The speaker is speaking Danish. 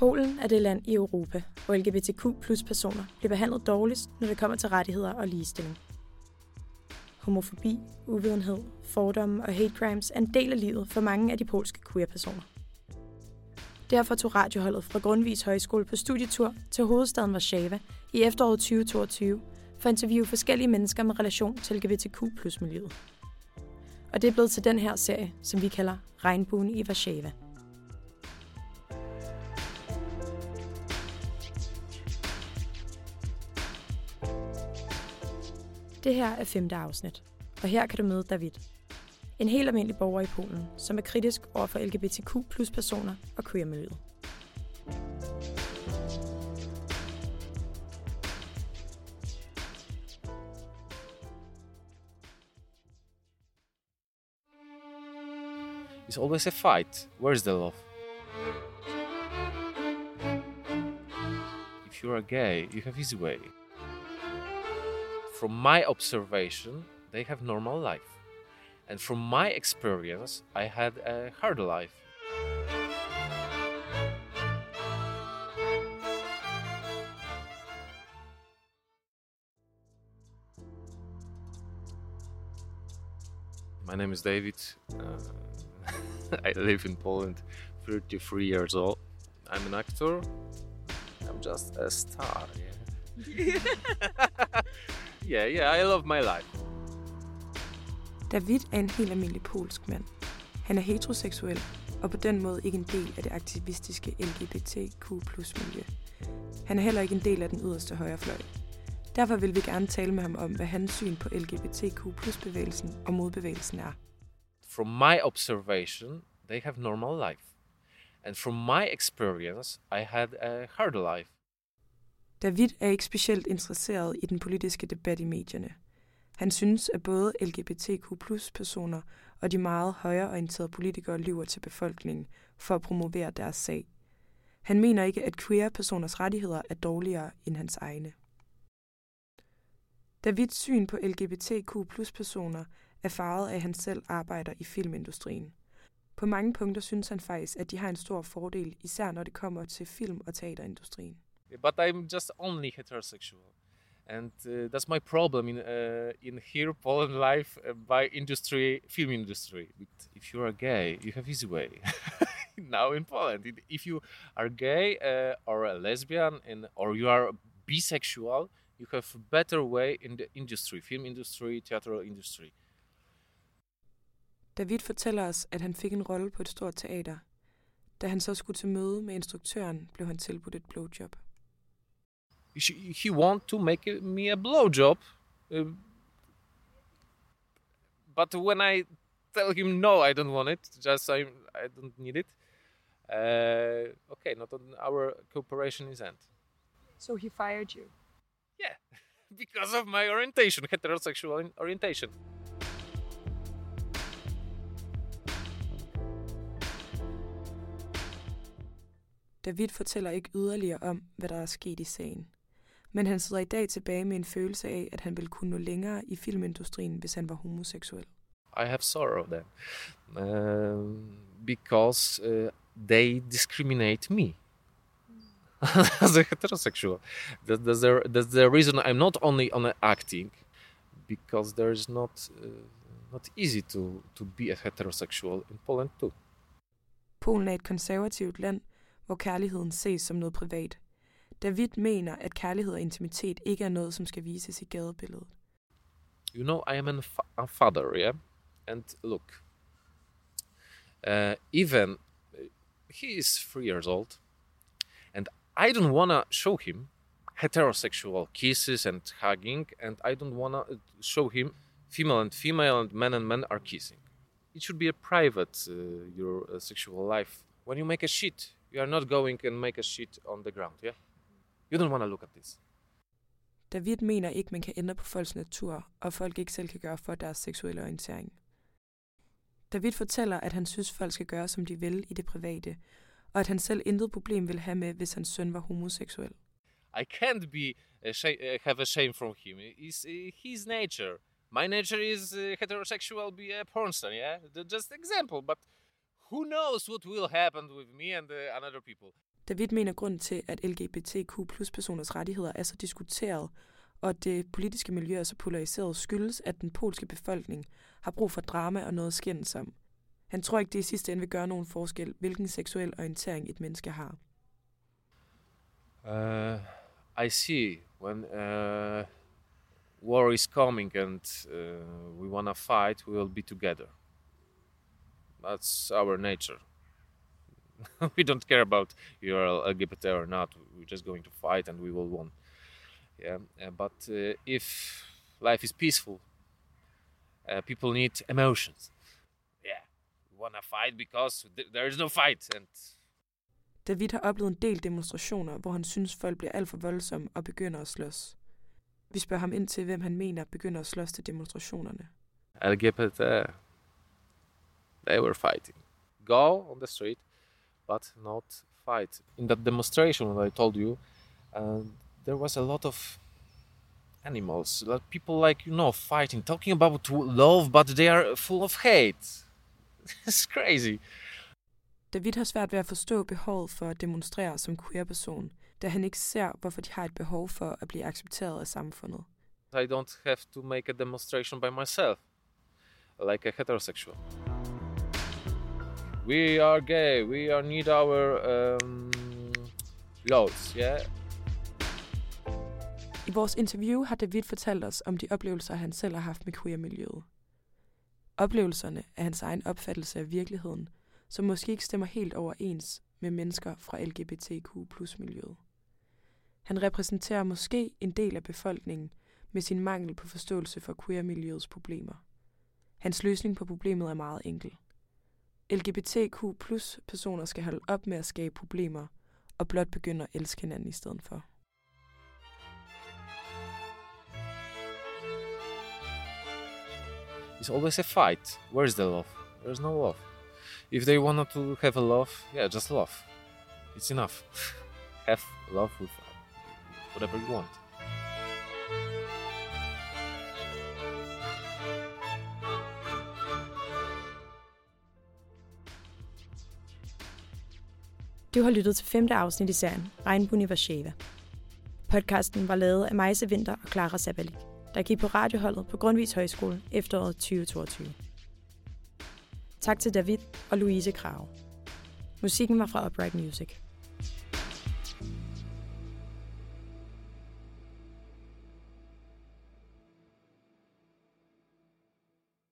Polen er det land i Europa, hvor LGBTQ plus personer bliver behandlet dårligst, når det kommer til rettigheder og ligestilling. Homofobi, uvidenhed, fordomme og hate crimes er en del af livet for mange af de polske queer-personer. Derfor tog radioholdet fra Grundvis Højskole på studietur til hovedstaden Warszawa i efteråret 2022 for at interviewe forskellige mennesker med relation til LGBTQ plus miljøet. Og det er blevet til den her serie, som vi kalder Regnbuen i Warszawa. Det her er femte afsnit, og her kan du møde David. En helt almindelig borger i Polen, som er kritisk over for LGBTQ plus personer og queer-miljøet. It's always a fight. Where's the love? If you are gay, you have easy way. From my observation, they have normal life. And from my experience, I had a hard life. My name is David. Uh, I live in Poland, 33 years old. I'm an actor. I'm just a star, yeah. yeah, yeah, I love my life. David er en helt almindelig polsk mand. Han er heteroseksuel, og på den måde ikke en del af det aktivistiske LGBTQ miljø. Han er heller ikke en del af den yderste højrefløj. Derfor vil vi gerne tale med ham om, hvad hans syn på LGBTQ bevægelsen og modbevægelsen er. From my observation, they have normal life. And from my experience, I had a hard life. David er ikke specielt interesseret i den politiske debat i medierne. Han synes, at både LGBTQ personer og de meget højreorienterede politikere lyver til befolkningen for at promovere deres sag. Han mener ikke, at queer-personers rettigheder er dårligere end hans egne. Davids syn på LGBTQ personer er farvet af, at han selv arbejder i filmindustrien. På mange punkter synes han faktisk, at de har en stor fordel, især når det kommer til film- og teaterindustrien. But I'm just only heterosexual. and uh, that's my problem in uh, in here Poland life uh, by industry film industry. But if you are gay, you have easy way. now in Poland, if you are gay uh, or a lesbian and or you are bisexual, you have better way in the industry, film industry, theater industry. David fortæller os, at han fik en rolle på et stort teater. Da han så skulle til møde med instruktøren, blev han tilbudt et blowjob. He want to make me a blowjob. Uh, but when I tell him no, I don't want it. Just I I don't need it. Uh, okay, not on our cooperation is end. So he fired you. Yeah, because of my orientation, heterosexual orientation. David fortæller ikke yderligere om, hvad der er sket i sagen. Men han sidder i dag tilbage med en følelse af, at han ville kunne nå længere i filmindustrien, hvis han var homoseksuel. I have sorrow then, uh, because uh, they discriminate me as a heterosexual. That, that's, the, that's the reason I'm not only on acting, because there is not uh, not easy to to be a heterosexual in Poland too. Polen er et konservativt land, hvor kærligheden ses som noget privat. David mener, at kærlighed og intimitet ikke er noget, som skal vises i gadebilledet. You know, I am a, father, yeah? And look, uh, even uh, he is three years old, and I don't want to show him heterosexual kisses and hugging, and I don't want to uh, show him female and female and men and men are kissing. It should be a private, uh, your uh, sexual life. When you make a shit, you are not going and make a shit on the ground, yeah? You don't want to look at this. David mener ikke, man kan ændre på folks natur, og folk ikke selv kan gøre for deres seksuelle orientering. David fortæller, at han synes, folk skal gøre, som de vil i det private, og at han selv intet problem vil have med, hvis hans søn var homoseksuel. I can't be uh, have a shame from him. It's uh, his nature. My nature is uh, heterosexual, be a porn star, yeah? Just example, but who knows what will happen with me and uh, another people. David mener grund til, at LGBTQ plus personers rettigheder er så diskuteret, og at det politiske miljø er så polariseret, skyldes, at den polske befolkning har brug for drama og noget skændes om. Han tror ikke, det i sidste ende vil gøre nogen forskel, hvilken seksuel orientering et menneske har. Uh, I see when uh, war is coming and uh, we want to fight, we will be together. That's our nature. we don't care about you're LGBT or not. We're just going to fight and we will win. Yeah, uh, but uh, if life is peaceful, uh, people need emotions. Yeah, we want to fight because there is no fight. And David har oplevet en del demonstrationer, hvor han synes, folk bliver alt for voldsomme og begynder at slås. Vi spørger ham ind til, hvem han mener begynder at slås til demonstrationerne. LGBT, they were fighting. Go on the street, but not fight. In that demonstration, what I told you, uh, there was a lot of animals, like people like you know fighting, talking about love, but they are full of hate. it's crazy. David har svært ved at forstå behovet for at demonstrere som queer-person, da han ikke ser, hvorfor de har et behov for at blive accepteret af samfundet. I don't have to make a demonstration by myself, like a heterosexual. We are gay. We are need our um, laws. Yeah. I vores interview har David fortalt os om de oplevelser, han selv har haft med queer-miljøet. Oplevelserne er hans egen opfattelse af virkeligheden, som måske ikke stemmer helt overens med mennesker fra LGBTQ-miljøet. Han repræsenterer måske en del af befolkningen med sin mangel på forståelse for queer-miljøets problemer. Hans løsning på problemet er meget enkel. LGBTQ plus personer skal holde op med at skabe problemer og blot begynde at elske hinanden i stedet for. It's always a fight. Where's the love? There's no love. If they wanted to have a love, yeah, just love. It's enough. have love with whatever you want. Du har lyttet til femte afsnit i serien Regnbuen i Warszawa. Podcasten var lavet af Majse Vinter og Clara Sabalik, der gik på radioholdet på Grundvis Højskole efteråret 2022. Tak til David og Louise Krave. Musikken var fra Upright Music.